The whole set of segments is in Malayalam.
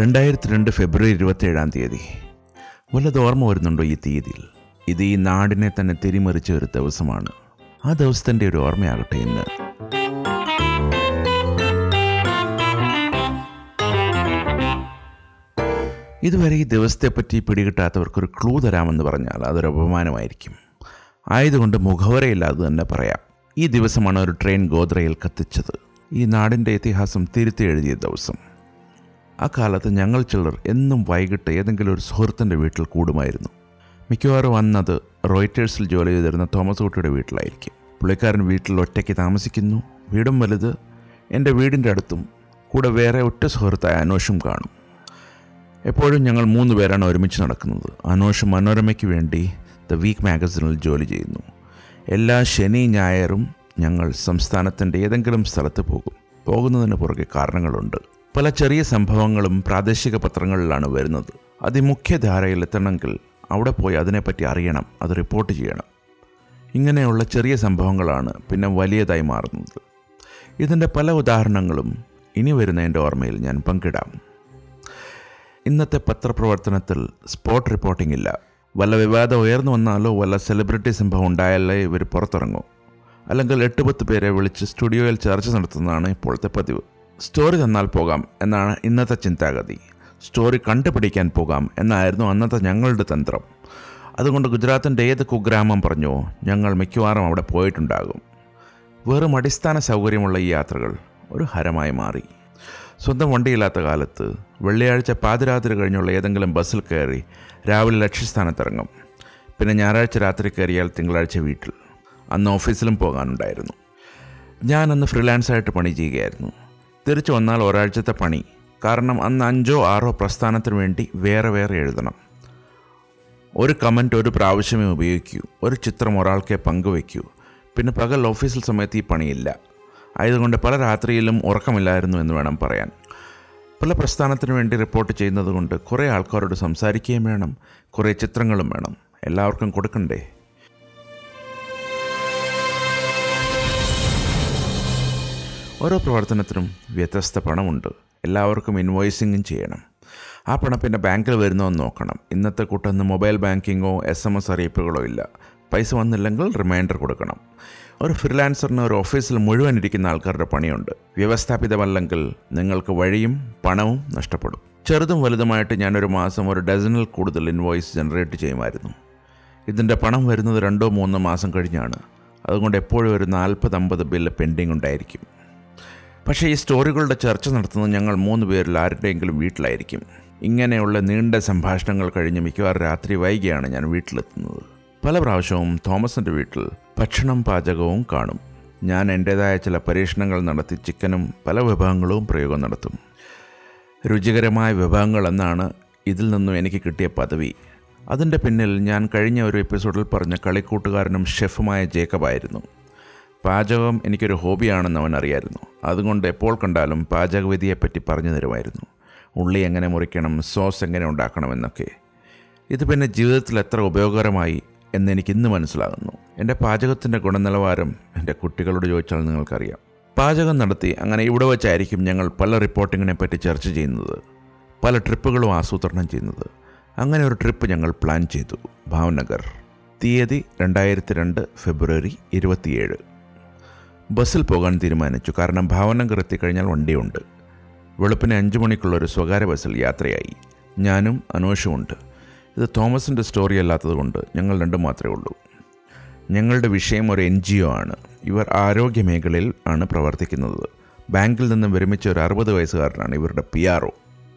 രണ്ടായിരത്തി രണ്ട് ഫെബ്രുവരി ഇരുപത്തേഴാം തീയതി. വല്ലത് ഓർമ്മ വരുന്നുണ്ടോ ഈ തീയതിയിൽ? ഇത് ഈ നാടിനെ തന്നെ തിരിമറിച്ച ഒരു ദിവസമാണ്. ആ ദിവസത്തിന്റെ ഒരു ഓർമ്മയാകട്ടെ ഇന്ന്. ഇതുവരെ ഈ ദിവസത്തെപ്പറ്റി പിടികിട്ടാത്തവർക്കൊരു ക്ലൂ തരാമെന്ന് പറഞ്ഞാൽ അതൊരു അപമാനമായിരിക്കും. ആയതുകൊണ്ട് മുഖവരയില്ലാതെ തന്നെ പറയാം. ഈ ദിവസമാണ് ഒരു ട്രെയിൻ ഗോദ്രയിൽ കത്തിച്ചത്. ഈ നാടിന്റെ ഇതിഹാസം തിരുത്തി എഴുതിയ ദിവസം. ആ കാലത്ത് ഞങ്ങൾ ചിലർ എന്നും വൈകിട്ട് ഏതെങ്കിലും ഒരു സുഹൃത്തിന്റെ വീട്ടിൽ കൂടുമായിരുന്നു. മിക്കവാറും വന്നത് റോയിറ്റേഴ്സിൽ ജോലി ചെയ്തിരുന്ന തോമസ് കുട്ടിയുടെ വീട്ടിലായിരിക്കും. പുള്ളിക്കാരൻ വീട്ടിൽ ഒറ്റയ്ക്ക് താമസിക്കുന്നു. വീടും വലുത്. എന്റെ വീടിന്റെ അടുത്തും കൂടെ വേറെ ഒറ്റ സുഹൃത്തായ അനോഷും കാണും. എപ്പോഴും ഞങ്ങൾ മൂന്ന് പേരാണ് ഒരുമിച്ച് നടക്കുന്നത്. അനോഷ് മനോരമയ്ക്ക് വേണ്ടി ദ വീക്ക് മാഗസിനിൽ ജോലി ചെയ്യുന്നു. എല്ലാ ശനി ഞായറും ഞങ്ങൾ സംസ്ഥാനത്തിന്റെ ഏതെങ്കിലും സ്ഥലത്ത് പോകും. പോകുന്നതിന് പുറകെ കാരണങ്ങളുണ്ട്. പല ചെറിയ സംഭവങ്ങളും പ്രാദേശിക പത്രങ്ങളിലാണ് വരുന്നത്. അതിമുഖ്യധാരയിൽ എത്തണമെങ്കിൽ അവിടെ പോയി അതിനെപ്പറ്റി അറിയണം അത് റിപ്പോർട്ട് ചെയ്യണം. ഇങ്ങനെയുള്ള ചെറിയ സംഭവങ്ങളാണ് പിന്നെ വലിയതായി മാറുന്നത്. ഇതിന്റെ പല ഉദാഹരണങ്ങളും ഇനി വരുന്ന എന്റെ ഓർമ്മയിൽ ഞാൻ പങ്കിടാം. ഇന്നത്തെ പത്രപ്രവർത്തനത്തിൽ സ്പോട്ട് റിപ്പോർട്ടിംഗ് ഇല്ല. വല്ല വിവാദം ഉയർന്നു വന്നാലോ വല്ല സെലിബ്രിറ്റി സംഭവം ഉണ്ടായാലേ ഇവർ പുറത്തിറങ്ങൂ. അല്ലെങ്കിൽ എട്ട് പത്ത് പേരെ വിളിച്ച് സ്റ്റുഡിയോയിൽ ചർച്ച നടത്തുന്നതാണ് ഇപ്പോഴത്തെ പതിവ്. സ്റ്റോറി തന്നാൽ പോകാം എന്നാണ് ഇന്നത്തെ ചിന്താഗതി. സ്റ്റോറി കണ്ടുപിടിക്കാൻ പോകാം എന്നായിരുന്നു അന്നത്തെ ഞങ്ങളുടെ തന്ത്രം. അതുകൊണ്ട് ഗുജറാത്തിന്റെ ഏത് കുഗ്രാമം പറഞ്ഞോ ഞങ്ങൾ മിക്കവാറും അവിടെ പോയിട്ടുണ്ടാകും. വെറും അടിസ്ഥാന സൗകര്യമുള്ള ഈ യാത്രകൾ ഒരു ഹരമായി മാറി. സ്വന്തം വണ്ടിയില്ലാത്ത കാലത്ത് വെള്ളിയാഴ്ച പാതിരാത്രി കഴിഞ്ഞുള്ള ഏതെങ്കിലും ബസ്സിൽ കയറി രാവിലെ ലക്ഷ്യസ്ഥാനത്തിറങ്ങും. പിന്നെ ഞായറാഴ്ച രാത്രി കയറിയാൽ തിങ്കളാഴ്ച വീട്ടിൽ. അന്ന് ഓഫീസിലും പോകാനുണ്ടായിരുന്നു. ഞാൻ അന്ന് ഫ്രീലാൻസായിട്ട് പണി ചെയ്യുകയായിരുന്നു. തിരിച്ചു വന്നാൽ ഒരാഴ്ചത്തെ പണി. കാരണം അന്ന് അഞ്ചോ ആറോ പ്രസ്ഥാനത്തിന് വേണ്ടി വേറെ വേറെ എഴുതണം. ഒരു കമന്റ് ഒരു പ്രാവശ്യമേ ഉപയോഗിക്കൂ. ഒരു ചിത്രം ഒരാൾക്കെ പങ്കുവയ്ക്കൂ. പിന്നെ പകൽ ഓഫീസിൽ സമയത്ത് ഈ പണിയില്ല. ആയതുകൊണ്ട് പല രാത്രിയിലും ഉറക്കമില്ലായിരുന്നു എന്ന് വേണം പറയാൻ. പല പ്രസ്ഥാനത്തിന് വേണ്ടി റിപ്പോർട്ട് ചെയ്യുന്നത് കൊണ്ട് കുറേ ആൾക്കാരോട് സംസാരിക്കുകയും വേണം. കുറേ ചിത്രങ്ങളും വേണം. എല്ലാവർക്കും കൊടുക്കണ്ടേ? ഓരോ പ്രവർത്തനത്തിനും വ്യത്യസ്ത പണമുണ്ട്. എല്ലാവർക്കും ഇൻവോയ്സിങ്ങും ചെയ്യണം. ആ പണം പിന്നെ ബാങ്കിൽ വരുന്നോ നോക്കണം. ഇന്നത്തെ കൂട്ടൊന്ന് മൊബൈൽ ബാങ്കിങ്ങോ എസ് എം എസ് അറിയിപ്പുകളോ ഇല്ല. പൈസ വന്നില്ലെങ്കിൽ റിമൈൻഡർ കൊടുക്കണം. ഒരു ഫ്രീലാൻസറിന് ഒരു ഓഫീസിൽ മുഴുവൻ ഇരിക്കുന്ന ആൾക്കാരുടെ പണിയുണ്ട്. വ്യവസ്ഥാപിതമല്ലെങ്കിൽ നിങ്ങൾക്ക് വഴിയും പണവും നഷ്ടപ്പെടും. ചെറുതും വലുതുമായിട്ട് ഞാനൊരു മാസം ഒരു ഡസനിൽ കൂടുതൽ ഇൻവോയ്സ് ജനറേറ്റ് ചെയ്യുമായിരുന്നു. ഇതിന്റെ പണം വരുന്നത് രണ്ടോ മൂന്നോ മാസം കഴിഞ്ഞാണ്. അതുകൊണ്ട് എപ്പോഴും ഒരു നാൽപ്പത് അമ്പത് ബില്ല് പെൻഡിങ് ഉണ്ടായിരിക്കും. പക്ഷേ ഈ സ്റ്റോറികളുടെ ചർച്ച നടത്തുന്നത് ഞങ്ങൾ മൂന്ന് പേരിൽ ആരുടെയെങ്കിലും വീട്ടിലായിരിക്കും. ഇങ്ങനെയുള്ള നീണ്ട സംഭാഷണങ്ങൾ കഴിഞ്ഞ് മിക്കവാറും രാത്രി വൈകിയാണ് ഞാൻ വീട്ടിലെത്തുന്നത്. പല പ്രാവശ്യവും തോമസിന്റെ വീട്ടിൽ ഭക്ഷണം പാചകവും കാണും. ഞാൻ എന്റേതായ ചില പരീക്ഷണങ്ങൾ നടത്തി ചിക്കനും പല വിഭവങ്ങളും പ്രയോഗം നടത്തും. രുചികരമായ വിഭവങ്ങൾ എന്നാണ് ഇതിൽ നിന്നും എനിക്ക് കിട്ടിയ പദവി. അതിന്റെ പിന്നിൽ ഞാൻ കഴിഞ്ഞ ഒരു എപ്പിസോഡിൽ പറഞ്ഞ കളിക്കൂട്ടുകാരനും ഷെഫുമായ ജേക്കബായിരുന്നു. പാചകം എനിക്കൊരു ഹോബിയാണെന്ന് അവൻ അറിയായിരുന്നു. അതുകൊണ്ട് എപ്പോൾ കണ്ടാലും പാചകവിധിയെപ്പറ്റി പറഞ്ഞു തരുമായിരുന്നു. ഉള്ളി എങ്ങനെ മുറിക്കണം സോസ് എങ്ങനെ ഉണ്ടാക്കണമെന്നൊക്കെ. ഇത് പിന്നെ ജീവിതത്തിൽ എത്ര ഉപയോഗകരമായി എന്ന് ഇന്ന് മനസ്സിലാകുന്നു. എന്റെ പാചകത്തിന്റെ ഗുണനിലവാരം എന്റെ കുട്ടികളോട് ചോദിച്ചാൽ നിങ്ങൾക്കറിയാം. പാചകം നടത്തി അങ്ങനെ ഇവിടെ വെച്ചായിരിക്കും ഞങ്ങൾ പല റിപ്പോർട്ടിങ്ങിനെ പറ്റി ചർച്ച ചെയ്യുന്നത്. പല ട്രിപ്പുകളും ആസൂത്രണം ചെയ്യുന്നത്. അങ്ങനെ ഒരു ട്രിപ്പ് ഞങ്ങൾ പ്ലാൻ ചെയ്തു. ഭാവ്നഗർ. തീയതി രണ്ടായിരത്തി രണ്ട് ഫെബ്രുവരി ഇരുപത്തിയേഴ്. ബസ്സിൽ പോകാൻ തീരുമാനിച്ചു. കാരണം ഭാവനഗർ എത്തിക്കഴിഞ്ഞാൽ വണ്ടിയുണ്ട്. വെളുപ്പിന് അഞ്ചു മണിക്കുള്ള ഒരു സ്വകാര്യ ബസ്സിൽ യാത്രയായി. ഞാനും അനോഷുമുണ്ട് ഇത് തോമസിന്റെ സ്റ്റോറി അല്ലാത്തതുകൊണ്ട് ഞങ്ങൾ രണ്ടും മാത്രമേ ഉള്ളൂ. ഞങ്ങളുടെ വിഷയം ഒരു എൻ ജി ഒ ആണ്. ഇവർ ആരോഗ്യ മേഖലയിൽ ആണ് പ്രവർത്തിക്കുന്നത്. ബാങ്കിൽ നിന്നും വിരമിച്ച ഒരു അറുപത് വയസ്സുകാരനാണ് ഇവരുടെ പി ആർ ഒ.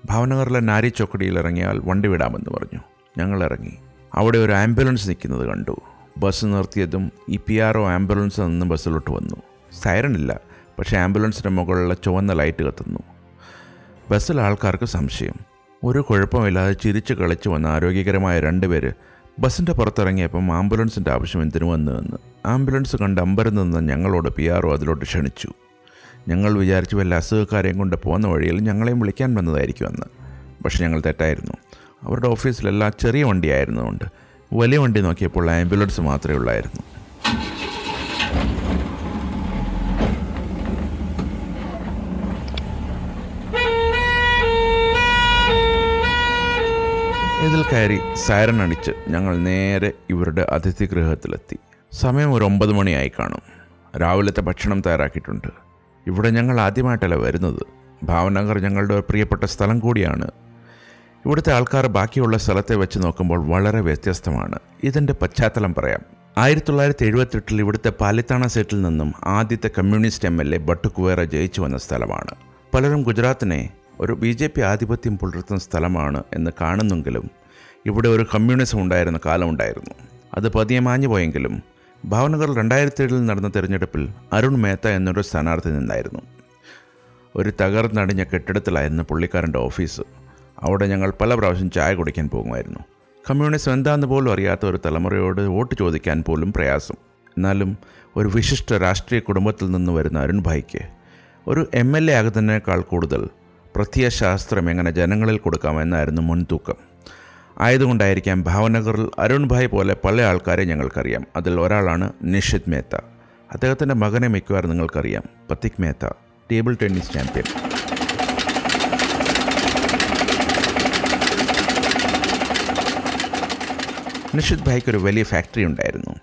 ഭാവനഗറിലെ നാരി ചോക്കടിയിൽ ഇറങ്ങിയാൽ വണ്ടി വിടാമെന്ന് പറഞ്ഞു. ഞങ്ങൾ ഇറങ്ങി. അവിടെ ഒരു ആംബുലൻസ് നിൽക്കുന്നത് കണ്ടു. ബസ് നിർത്തിയതും ഈ പി ആർ ഒ ആംബുലൻസ് നിന്ന് ബസ്സിലോട്ട് വന്നു. സൈറൺ ഇല്ല പക്ഷേ ആംബുലൻസിന്റെ മുകളിലുള്ള ചുവന്ന ലൈറ്റ് കത്തുന്നു. ബസ്സിൽ ആൾക്കാർക്ക് സംശയം. ഒരു കുഴപ്പമില്ലാതെ ചിരിച്ച് കളിച്ചു വന്ന ആരോഗ്യകരമായ രണ്ടുപേര് ബസ്സിന്റെ പുറത്തിറങ്ങിയപ്പം ആംബുലൻസിന്റെ ആവശ്യം എന്തിനു വന്നു എന്ന്. ആംബുലൻസ് കണ്ട് അമ്പരം നിന്ന് ഞങ്ങളോട് പി ആർ അതിലോട്ട് ക്ഷണിച്ചു. ഞങ്ങൾ വിചാരിച്ചു വല്ല അസുഖക്കാരെയും കൊണ്ട് പോകുന്ന വഴിയിൽ ഞങ്ങളെയും വിളിക്കാൻ വന്നതായിരിക്കും അന്ന്. പക്ഷെ ഞങ്ങൾ തെറ്റായിരുന്നു. അവരുടെ ഓഫീസിലെല്ലാം ചെറിയ വണ്ടിയായിരുന്നതുകൊണ്ട് വലിയ വണ്ടി നോക്കിയപ്പോൾ ആംബുലൻസ് മാത്രമേ ഉള്ളായിരുന്നു. ഇതിൽ കയറി സൈറൺ അടിച്ച് ഞങ്ങൾ നേരെ ഇവരുടെ അതിഥി ഗൃഹത്തിലെത്തി സമയം ഒരു ഒമ്പത് മണിയായി കാണും. രാവിലത്തെ ഭക്ഷണം തയ്യാറാക്കിയിട്ടുണ്ട്. ഇവിടെ ഞങ്ങൾ ആദ്യമായിട്ടല്ല വരുന്നത്. ഭാവനഗർ ഞങ്ങളുടെ പ്രിയപ്പെട്ട സ്ഥലം കൂടിയാണ്. ഇവിടുത്തെ ആൾക്കാർ ബാക്കിയുള്ള സ്ഥലത്തെ വെച്ച് നോക്കുമ്പോൾ വളരെ വ്യത്യസ്തമാണ്. ഇതിന്റെ പശ്ചാത്തലം പറയാം. ആയിരത്തി തൊള്ളായിരത്തി എഴുപത്തെട്ടിൽ ഇവിടുത്തെ പാലിത്താണ സീറ്റിൽ നിന്നും ആദ്യത്തെ കമ്മ്യൂണിസ്റ്റ് എം എൽ എ ബട്ടുകുവേറ ജയിച്ചു വന്ന സ്ഥലമാണ്. പലരും ഗുജറാത്തിനെ ഒരു ബി ജെ പി ആധിപത്യം പുലർത്തുന്ന സ്ഥലമാണ് എന്ന് കാണുന്നെങ്കിലും ഇവിടെ ഒരു കമ്മ്യൂണിസം ഉണ്ടായിരുന്ന കാലമുണ്ടായിരുന്നു. അത് പതിയെ മാഞ്ഞു പോയെങ്കിലും ഭാവനഗർ രണ്ടായിരത്തി ഏഴിൽ നടന്ന തിരഞ്ഞെടുപ്പിൽ അരുൺ മേത്ത എന്നൊരു സ്ഥാനാർത്ഥി നിന്നായിരുന്നു. ഒരു തകർന്നടിഞ്ഞ കെട്ടിടത്തിലായിരുന്നു പുള്ളിക്കാരന്റെ ഓഫീസ്. അവിടെ ഞങ്ങൾ പല പ്രാവശ്യം ചായ കുടിക്കാൻ പോകുമായിരുന്നു. കമ്മ്യൂണിസം എന്താണെന്ന് പോലും അറിയാത്ത ഒരു തലമുറയോട് വോട്ട് ചോദിക്കാൻ പോലും പ്രയാസം. എന്നാലും ഒരു വിശിഷ്ട രാഷ്ട്രീയ കുടുംബത്തിൽ നിന്ന് വരുന്ന അരുൺ ഭായിക്ക് ഒരു എം എൽ എ ആകുന്നതിനേക്കാൾ കൂടുതൽ പ്രത്യയശാസ്ത്രം എങ്ങനെ ജനങ്ങളിൽ കൊടുക്കാമെന്നായിരുന്നു മുൻതൂക്കം. ആയതുകൊണ്ടായിരിക്കാം ഭാവനഗറിൽ അരുൺ ഭായ് പോലെ പല ആൾക്കാരെ ഞങ്ങൾക്കറിയാം. അതിൽ ഒരാളാണ് നിഷിത് മേത്ത. അദ്ദേഹത്തിന്റെ മകനെ മിക്കവാറും നിങ്ങൾക്കറിയാം. Pathik Mehta table tennis champion. Nishit ഭായ്ക്ക് ഒരു വലിയ ഫാക്ടറി ഉണ്ടായിരുന്നു.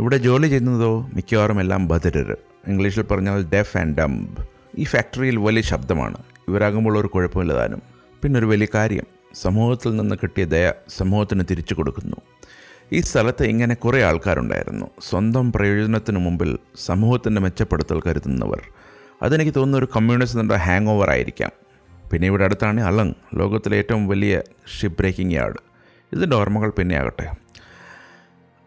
ഇവിടെ ജോലി ചെയ്യുന്നതോ മിക്കവാറും എല്ലാം ബദരർ. ഇംഗ്ലീഷിൽ പറഞ്ഞാൽ ഡെഫ് ആൻഡ് ഡംബ്. ഈ ഫാക്ടറിയിൽ വലിയ ശബ്ദമാണ്. ഇവരാകുമ്പോൾ ഒരു കുഴപ്പമില്ല താനും. പിന്നെ ഒരു വലിയ കാര്യം. സമൂഹത്തിൽ നിന്ന് കിട്ടിയ ദയ സമൂഹത്തിന് തിരിച്ചു കൊടുക്കുന്നു. ഈ സ്ഥലത്ത് ഇങ്ങനെ കുറേ ആൾക്കാരുണ്ടായിരുന്നു. സ്വന്തം പ്രയോജനത്തിന് മുമ്പിൽ സമൂഹത്തിന്റെ മെച്ചപ്പെടുത്തൽ കരുതുന്നവർ. അതെനിക്ക് തോന്നുന്ന ഒരു കമ്മ്യൂണിസത്തിന്റെ ഹാങ് ഓവർ ആയിരിക്കാം. പിന്നെ ഇവിടെ അടുത്താണ് അലങ് ലോകത്തിലെ ഏറ്റവും വലിയ ഷിപ്പ് ബ്രേക്കിംഗ് യാർഡ് ഇതിന്റെ ഓർമ്മകൾ പിന്നെ ആകട്ടെ.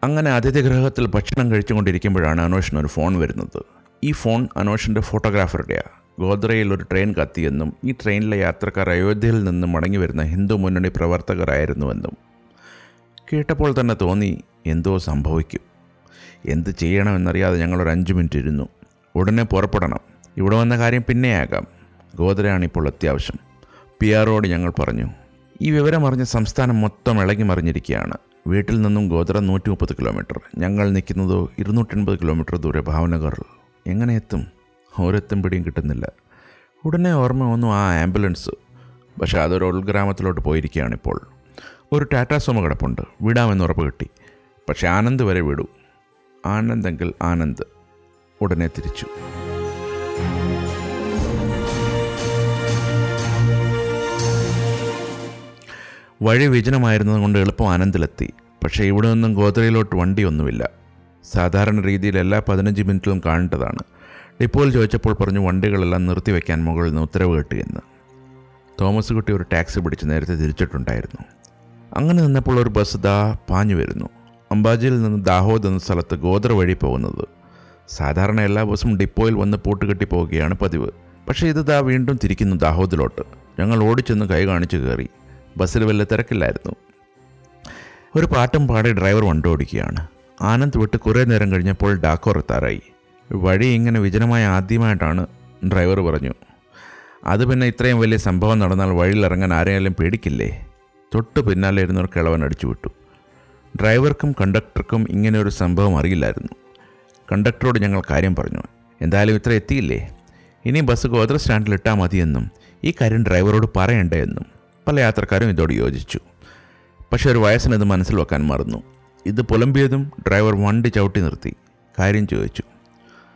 അങ്ങനെ അതിഥിഗ്രഹത്തിൽ ഭക്ഷണം കഴിച്ചുകൊണ്ടിരിക്കുമ്പോഴാണ് അനോഷിന് ഒരു ഫോൺ വരുന്നത്. ഈ ഫോൺ അനോഷിന്റെ ഫോട്ടോഗ്രാഫറുടെയാണ് ഗോദ്രയിൽ ഒരു ട്രെയിൻ കത്തിയെന്നും ഈ ട്രെയിനിലെ യാത്രക്കാർ അയോധ്യയിൽ നിന്ന് മടങ്ങി വരുന്ന ഹിന്ദു മുന്നണി പ്രവർത്തകരായിരുന്നുവെന്നും. കേട്ടപ്പോൾ തന്നെ തോന്നി എന്തോ സംഭവിക്കും. എന്ത് ചെയ്യണമെന്നറിയാതെ ഞങ്ങളൊരു അഞ്ച് മിനിറ്റ് ഇരുന്നു. ഉടനെ പുറപ്പെടണം. ഇവിടെ വന്ന കാര്യം പിന്നെയാകാം. ഗോദ്രയാണ് ഇപ്പോൾ അത്യാവശ്യം. പി ആറോട് ഞങ്ങൾ പറഞ്ഞു ഈ വിവരം അറിഞ്ഞ സംസ്ഥാനം മൊത്തം ഇളകി മറിഞ്ഞിരിക്കുകയാണ്. വീട്ടിൽ നിന്നും ഗോദ്ര നൂറ്റി മുപ്പത് കിലോമീറ്റർ ഞങ്ങൾ നിൽക്കുന്നതോ ഇരുന്നൂറ്റൻപത് കിലോമീറ്റർ ദൂരെ ഭാവനഗറിൽ. എങ്ങനെ എത്തും? ഒരെത്തും പിടിയും കിട്ടുന്നില്ല. ഉടനെ ഓർമ്മ വന്നു ആ ആംബുലൻസ്. പക്ഷേ അതൊരു ഉൾഗ്രാമത്തിലോട്ട് പോയിരിക്കുകയാണിപ്പോൾ. ഒരു ടാറ്റാ സോമ കിടപ്പുണ്ട്. വിടാമെന്ന് ഉറപ്പ് കിട്ടി. പക്ഷേ ആനന്ദ് വരെ വിടൂ. ആനന്ദെങ്കിൽ ആനന്ദ്. ഉടനെ തിരിച്ചു. വഴി വിജനമായിരുന്നതുകൊണ്ട് എളുപ്പം ആനന്ദിലെത്തി. പക്ഷേ ഇവിടെ നിന്നും ഗോത്രയിലോട്ട് വണ്ടിയൊന്നുമില്ല. സാധാരണ രീതിയിൽ എല്ലാ പതിനഞ്ച് മിനിറ്റിലും കാണേണ്ടതാണ്. ഡിപ്പോയിൽ ചോദിച്ചപ്പോൾ പറഞ്ഞു വണ്ടികളെല്ലാം നിർത്തിവെക്കാൻ മുകളിൽ നിന്ന് ഉത്തരവ് കിട്ടിയെന്ന് തോമസ് കുട്ടി ഒരു ടാക്സി പിടിച്ച് നേരത്തെ തിരിച്ചിട്ടുണ്ടായിരുന്നു. അങ്ങനെ നിന്നപ്പോൾ ഒരു ബസ് ദാ പാഞ്ഞു വരുന്നു. അംബാജിയിൽ നിന്ന് ദാഹോദ് എന്ന സ്ഥലത്ത് ഗോത്ര വഴി പോകുന്നത്. സാധാരണ എല്ലാ ബസ്സും ഡിപ്പോയിൽ വന്ന് പൂട്ടുകെട്ടി പോവുകയാണ് പതിവ്. പക്ഷേ ഇത് ദാ വീണ്ടും തിരിക്കുന്നു ദാഹോദിലോട്ട്. ഞങ്ങൾ ഓടിച്ചെന്ന് കൈ കാണിച്ചു കയറി. ബസ്സിൽ വല്ല തിരക്കില്ലായിരുന്നു. ഒരു പാട്ടും പാടി ഡ്രൈവർ വണ്ടി ഓടിക്കുകയാണ് ആനന്ദ് വിട്ട് കുറേ നേരം കഴിഞ്ഞപ്പോൾ ഡാക്കോർ എത്താറായി. വഴി ഇങ്ങനെ വിജനമായ ആദ്യമായിട്ടാണ് ഡ്രൈവർ പറഞ്ഞു. അത് പിന്നെ ഇത്രയും വലിയ സംഭവം നടന്നാൽ വഴിയിലിറങ്ങാൻ ആരെയാലും പേടിക്കില്ലേ? തൊട്ട് പിന്നാലെ ഇരുന്നൊരു കിളവൻ അടിച്ചു വിട്ടു. ഡ്രൈവർക്കും കണ്ടക്ടർക്കും ഇങ്ങനെ ഒരു സംഭവം അറിയില്ലായിരുന്നു. കണ്ടക്ടറോട് ഞങ്ങൾ കാര്യം പറഞ്ഞു. എന്തായാലും ഇത്ര എത്തിയില്ലേ? ഇനി ബസ് ഗോത്ര സ്റ്റാൻഡിൽ ഇട്ടാൽ മതിയെന്നും ഈ കാര്യം ഡ്രൈവറോട് പറയണ്ടേ എന്നും പല യാത്രക്കാരും ഇതോട് യോജിച്ചു. പക്ഷേ ഒരു വയസ്സിനത് മനസ്സിൽ വെക്കാൻ മറന്നു. ഇത് പുലമ്പിയതും ഡ്രൈവർ വണ്ടി ചവിട്ടി നിർത്തി. കാര്യം ചോദിച്ചു.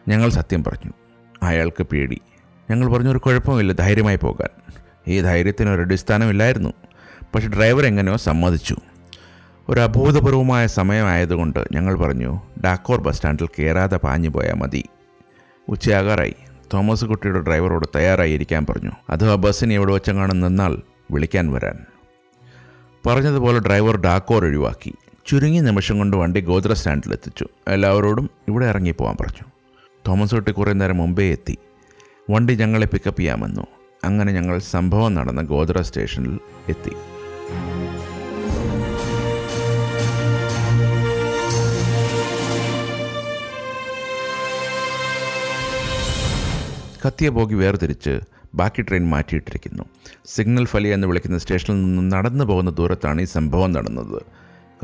ഞങ്ങൾ സത്യം പറഞ്ഞു. അയാൾക്ക് പേടി. ഞങ്ങൾ പറഞ്ഞു ഒരു കുഴപ്പമില്ല ധൈര്യമായി പോകാൻ. ഈ ധൈര്യത്തിന് ഒരു അടിസ്ഥാനമില്ലായിരുന്നു. പക്ഷേ ഡ്രൈവർ എങ്ങനെയോ സമ്മതിച്ചു. ഒരു അഭൂതപൂർവമായ സമയമായതുകൊണ്ട് ഞങ്ങൾ പറഞ്ഞു ഡാക്കോർ ബസ് സ്റ്റാൻഡിൽ കയറാതെ പാഞ്ഞു പോയാൽ മതി. ഉച്ചയാകാറായി. തോമസ് കുട്ടിയുടെ ഡ്രൈവറോട് തയ്യാറായി ഇരിക്കാൻ പറഞ്ഞു അഥവാ ബസ്സിന് എവിടെ വെച്ചെങ്ങാനും നിന്നാൽ വിളിക്കാൻ വരാൻ. പറഞ്ഞതുപോലെ ഡ്രൈവർ ഡാക്കോർ ഒഴിവാക്കി. ചുരുങ്ങിയ നിമിഷം കൊണ്ട് വണ്ടി ഗോത്ര സ്റ്റാൻഡിലെത്തിച്ചു. എല്ലാവരോടും ഇവിടെ ഇറങ്ങിപ്പോവാൻ പറഞ്ഞു. തോമസ് കുട്ടി കുറേ നേരം മുമ്പേ എത്തി. വണ്ടി ഞങ്ങളെ പിക്കപ്പ് ചെയ്യാമെന്നു. അങ്ങനെ ഞങ്ങൾ സംഭവം നടന്ന ഗോദ്ര സ്റ്റേഷനിൽ എത്തി. കത്തിയ ബോഗി വേർതിരിച്ച് ബാക്കി ട്രെയിൻ മാറ്റിയിട്ടിരിക്കുന്നു. സിഗ്നൽ ഫലി എന്ന് വിളിക്കുന്ന സ്റ്റേഷനിൽ നിന്ന് നടന്നു പോകുന്ന ദൂരത്താണ് ഈ സംഭവം നടന്നത്.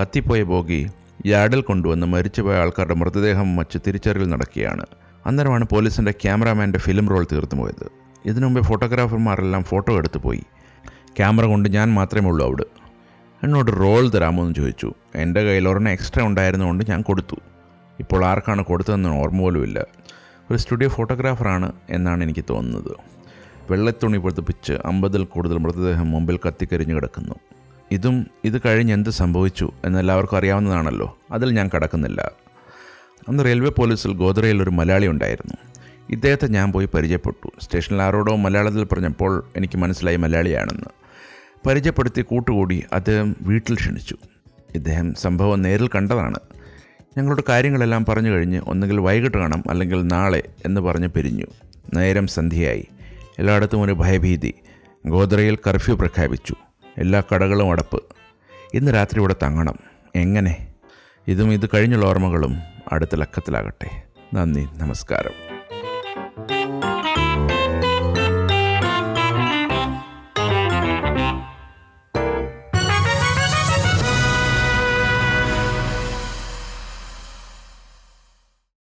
കത്തിപ്പോയ ബോഗി യാർഡിൽ കൊണ്ടുവന്ന് മരിച്ചുപോയ ആൾക്കാരുടെ മൃതദേഹം വച്ച് തിരിച്ചറിയൽ നടക്കുകയാണ്. അന്നേരമാണ് പോലീസിന്റെ ക്യാമറാമാന്റെ ഫിലിം റോൾ തീർന്നു പോയത്. ഇതിനു മുമ്പേ ഫോട്ടോഗ്രാഫർമാരെല്ലാം ഫോട്ടോ എടുത്തു പോയി. ക്യാമറ കൊണ്ട് ഞാൻ മാത്രമേ ഉള്ളൂ അവിടെ. എന്നോട് റോൾ തരാമോ എന്ന് ചോദിച്ചു. എന്റെ കയ്യിൽ ഒരെണ്ണം എക്സ്ട്രാ ഉണ്ടായിരുന്നതുകൊണ്ട് ഞാൻ കൊടുത്തു. ഇപ്പോൾ ആർക്കാണ് കൊടുത്തതെന്ന് ഓർമ്മ പോലുമില്ല ഒരു സ്റ്റുഡിയോ ഫോട്ടോഗ്രാഫറാണ് എന്നാണ് എനിക്ക് തോന്നുന്നത്. വെള്ളത്തുണി പൊതുപ്പിച്ച് അമ്പതിൽ കൂടുതൽ മൃതദേഹം മുമ്പിൽ കത്തിക്കരിഞ്ഞു കിടക്കുന്നു. ഇതും ഇത് കഴിഞ്ഞ് എന്ത് സംഭവിച്ചു എന്നെല്ലാവർക്കും അറിയാവുന്നതാണല്ലോ. അതിൽ ഞാൻ കടക്കുന്നില്ല. അന്ന് റെയിൽവേ പോലീസിൽ ഗോദ്രയിൽ ഒരു മലയാളി ഉണ്ടായിരുന്നു. ഇദ്ദേഹത്തെ ഞാൻ പോയി പരിചയപ്പെട്ടു. സ്റ്റേഷനിൽ ആരോടോ മലയാളത്തിൽ പറഞ്ഞപ്പോൾ എനിക്ക് മനസ്സിലായി മലയാളിയാണെന്ന്. പരിചയപ്പെടുത്തി കൂട്ടുകൂടി അദ്ദേഹം വീട്ടിൽ ക്ഷണിച്ചു. ഇദ്ദേഹം സംഭവം നേരിൽ കണ്ടതാണ്. ഞങ്ങളുടെ കാര്യങ്ങളെല്ലാം പറഞ്ഞു കഴിഞ്ഞ് ഒന്നുകിൽ വൈകിട്ട് കാണാം അല്ലെങ്കിൽ നാളെ എന്ന് പറഞ്ഞ് പിരിഞ്ഞു. നേരം സന്ധ്യയായി. എല്ലായിടത്തും ഒരു ഭയഭീതി. ഗോദ്രയിൽ കർഫ്യൂ പ്രഖ്യാപിച്ചു. എല്ലാ കടകളും അടപ്പ്. ഇന്ന് രാത്രി ഇവിടെ തങ്ങണം. എങ്ങനെ? ഇതും ഇത് കഴിഞ്ഞുള്ള ഓർമ്മകളും അടുത്ത ലക്കത്തിലാകട്ടെ. നന്ദി നമസ്കാരം.